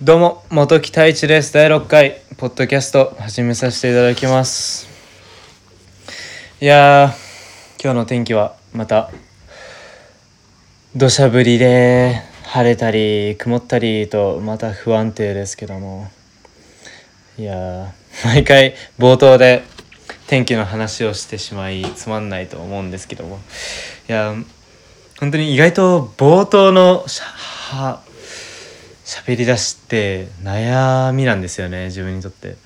どうも元木太一です。第6回ポッドキャスト始めさせていただきます。いやー今日の天気はまた土砂降りで晴れたり曇ったりとまた不安定ですけども。いや毎回冒頭で天気の話をしてしまいつまんないと思うんですけども。いやー本当に意外と冒頭のは喋り出して悩みなんですよね自分にとって。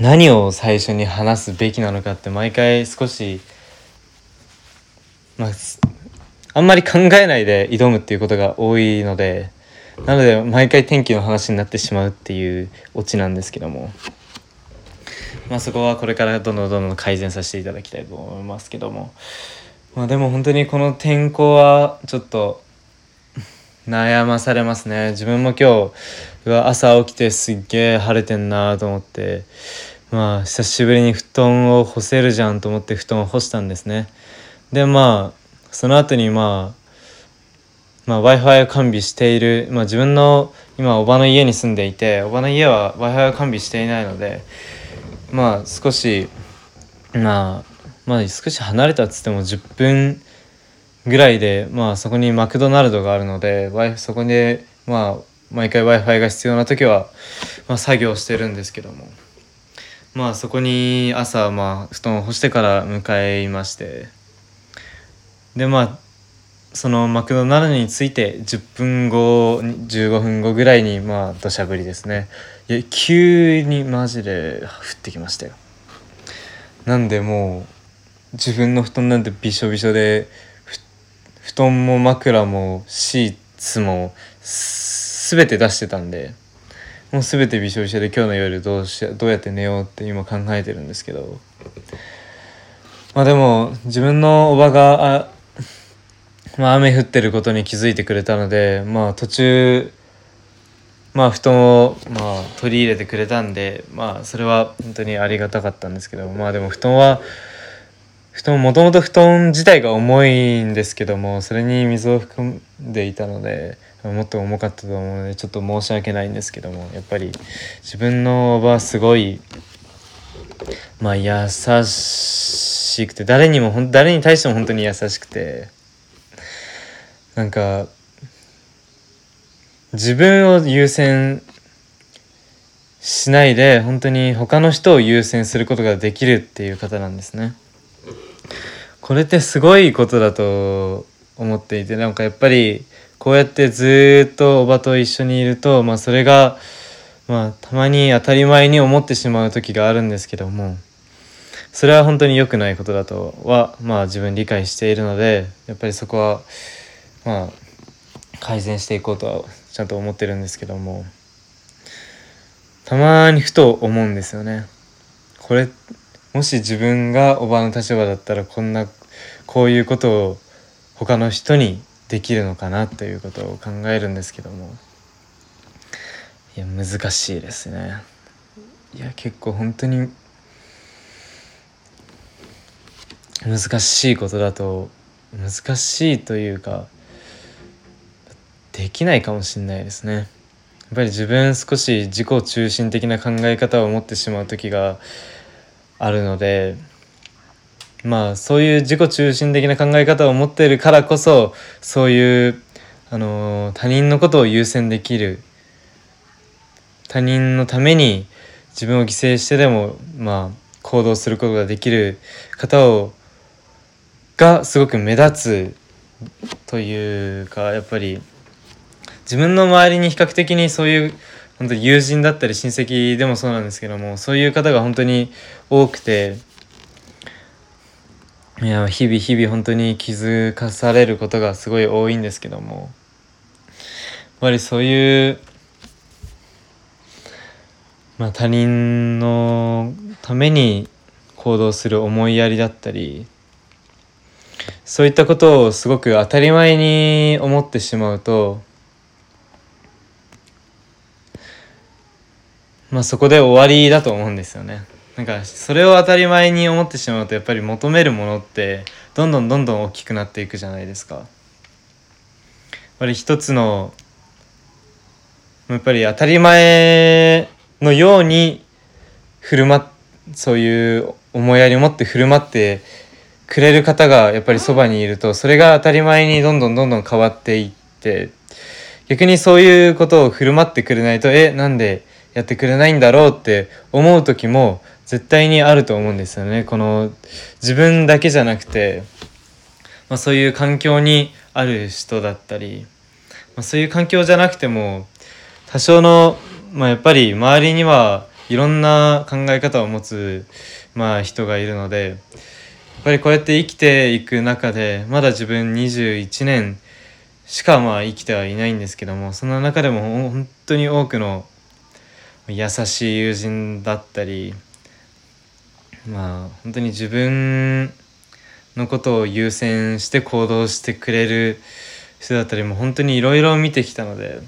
何を最初に話すべきなのかって毎回少しまああんまり考えないで挑むっていうことが多いのでなので毎回天気の話になってしまうっていうオチなんですけども。まあそこはこれからどんどんどんどん改善させていただきたいと思いますけども。まあでも本当にこの天候はちょっと悩まされますね。自分も今日は朝起きてすっげえ晴れてんなと思って。まあ久しぶりに布団を干せるじゃんと思って布団を干したんですね。でまあその後にまあまあ、w i f i を完備している、まあ、自分の今おばの家に住んでいておばの家は w i f i を完備していないのでまあ少しまあまあ少し離れたっつっても10分ぐらいでまあそこにマクドナルドがあるのでそこでまあ毎回 w i f i が必要な時は、まあ、作業してるんですけども。まあそこに朝まあ布団を干してから向かいまして。でまあそのマクドナルドに着いて10分後15分後ぐらいにまあ土砂降りですね。いや急にマジで降ってきましたよ。なんでもう自分の布団なんてびしょびしょで布団も枕もシーツも全て出してたんでもう全てびしょびしょで今日の夜どうしどうやって寝ようって今考えてるんですけど。まあでも自分のおばがあまあ、雨降ってることに気づいてくれたので、まあ、途中、まあ、布団を、まあ、取り入れてくれたんで、まあ、それは本当にありがたかったんですけど、まあ、でも布団は布団もともと布団自体が重いんですけどもそれに水を含んでいたのでもっと重かったと思うのでちょっと申し訳ないんですけどもやっぱり自分のおばはすごいまあ優しくて誰にも誰に対しても本当に優しくて。なんか自分を優先しないで本当に他の人を優先することができるっていう方なんですね。これってすごいことだと思っていてなんかやっぱりこうやってずっとおばと一緒にいると、まあ、それが、まあ、たまに当たり前に思ってしまう時があるんですけどもそれは本当に良くないことだとは、まあ、自分理解しているのでやっぱりそこはまあ改善していこうとはちゃんと思ってるんですけどもたまにふと思うんですよね。これもし自分がおばの立場だったらこんなこういうことを他の人にできるのかなということを考えるんですけどもいや難しいですねいや結構本当に難しいことだと難しいというかできないかもしれないですね。やっぱり自分少し自己中心的な考え方を持ってしまう時があるのでまあそういう自己中心的な考え方を持っているからこそそういうあの他人のことを優先できる他人のために自分を犠牲してでもまあ行動することができる方をがすごく目立つというかやっぱり自分の周りに比較的にそういう本当友人だったり親戚でもそうなんですけどもそういう方が本当に多くていや日々日々本当に気づかされることがすごい多いんですけどもやっぱりそういう、まあ、他人のために行動する思いやりだったりそういったことをすごく当たり前に思ってしまうとまあそこで終わりだと思うんですよね。なんかそれを当たり前に思ってしまうとやっぱり求めるものってどんどんどんどん大きくなっていくじゃないですか。やっぱり一つのやっぱり当たり前のように振る舞そういう思いやりを持って振る舞ってくれる方がやっぱりそばにいるとそれが当たり前にどんどんどんどん変わっていって逆にそういうことを振る舞ってくれないとえなんでやってくれないんだろうって思う時も絶対にあると思うんですよね。この自分だけじゃなくて、まあ、そういう環境にある人だったり、まあ、そういう環境じゃなくても多少の、まあ、やっぱり周りにはいろんな考え方を持つ、まあ、人がいるのでやっぱりこうやって生きていく中でまだ自分21年しかまあ生きてはいないんですけどもその中でも本当に多くの優しい友人だったりまあ本当に自分のことを優先して行動してくれる人だったりも本当にいろいろ見てきたので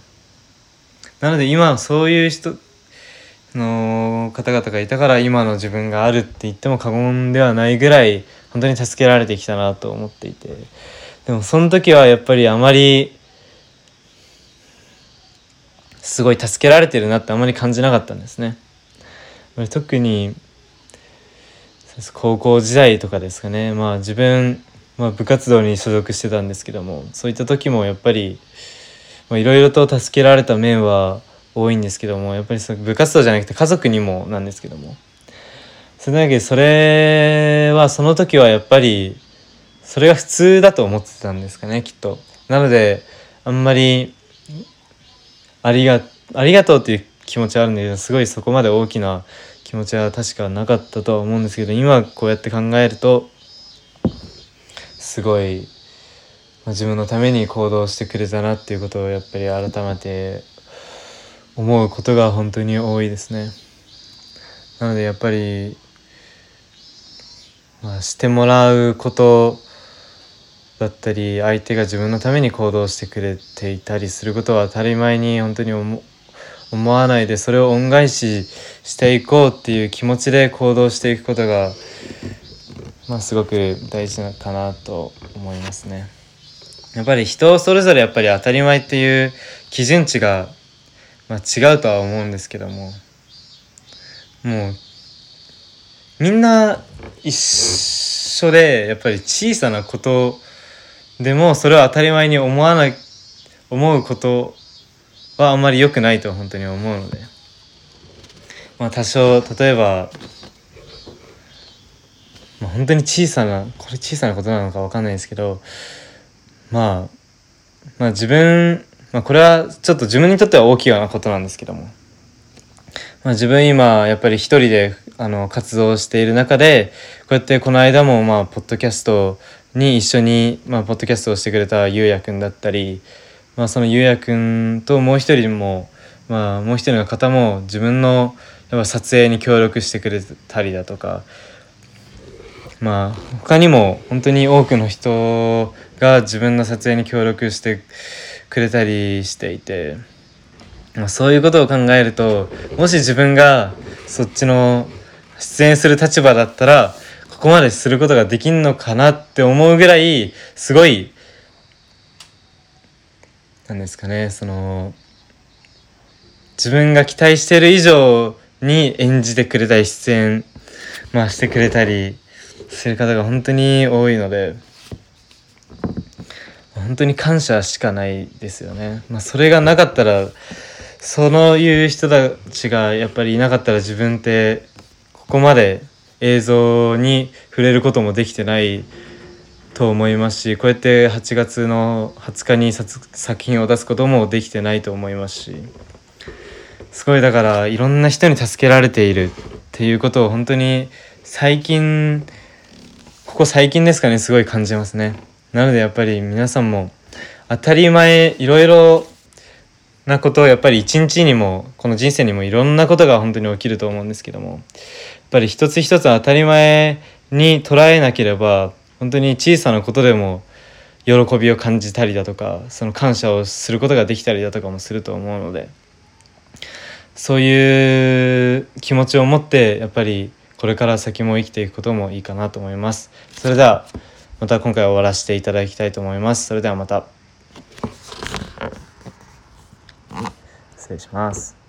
なので今そういう人の方々がいたから今の自分があるって言っても過言ではないぐらい本当に助けられてきたなと思っていて。でもその時はやっぱりあまりすごい助けられてるなってあまり感じなかったんですね。特に高校時代とかですかねまあ自分、まあ、部活動に所属してたんですけどもそういった時もやっぱりいろいろと助けられた面は多いんですけどもやっぱりその部活動じゃなくて家族にもなんですけどもそれだけそれはその時はやっぱりそれが普通だと思ってたんですかねきっと。なのであんまりありがありがとうっていう気持ちはあるんだけどすごいそこまで大きな気持ちは確かなかったとは思うんですけど今こうやって考えるとすごい、まあ、自分のために行動してくれたなっていうことをやっぱり改めて思うことが本当に多いですね。なのでやっぱり、まあ、してもらうことだったり相手が自分のために行動してくれていたりすることは当たり前に本当に思わないでそれを恩返ししていこうっていう気持ちで行動していくことが、まあ、すごく大事かなと思いますね。やっぱり人それぞれやっぱり当たり前っていう基準値がまあ、違うとは思うんですけどももうみんな一緒でやっぱり小さなことでもそれを当たり前に思わない思うことはあんまり良くないと本当に思うので。まあ多少例えば、まあ、本当に小さなこれ小さなことなのか分かんないですけどまあまあ自分まあ、これはちょっと自分にとっては大きなことなんですけども、まあ、自分今やっぱり一人であの活動している中でこうやってこの間もまあポッドキャストに一緒にまあポッドキャストをしてくれたゆうやくんだったり、まあ、そのゆうやくんともう一人も、まあ、もう一人の方も自分のやっぱ撮影に協力してくれたりだとかまあ他にも本当に多くの人が自分の撮影に協力してくれたりしていて、まあ、そういうことを考えるともし自分がそっちの出演する立場だったらここまですることができんのかなって思うぐらいすごいなんですかねその自分が期待してる以上に演じてくれたり出演、まあ、してくれたりする方が本当に多いので。本当に感謝しかないですよね。まあ、それがなかったらそのいう人たちがやっぱりいなかったら自分ってここまで映像に触れることもできてないと思いますしこうやって8月の20日に作品を出すこともできてないと思いますしすごいだからいろんな人に助けられているっていうことを本当に最近ここ最近ですかねすごい感じますね。なのでやっぱり皆さんも当たり前いろいろなことをやっぱり一日にもこの人生にもいろんなことが本当に起きると思うんですけどもぱり一つ一つ当たり前に捉えなければ本当に小さなことでも喜びを感じたりだとかその感謝をすることができたりだとかもすると思うのでそういう気持ちを持ってやっぱりこれから先も生きていくこともいいかなと思います。それではまた今回終わらせていただきたいと思います。それではまた。失礼します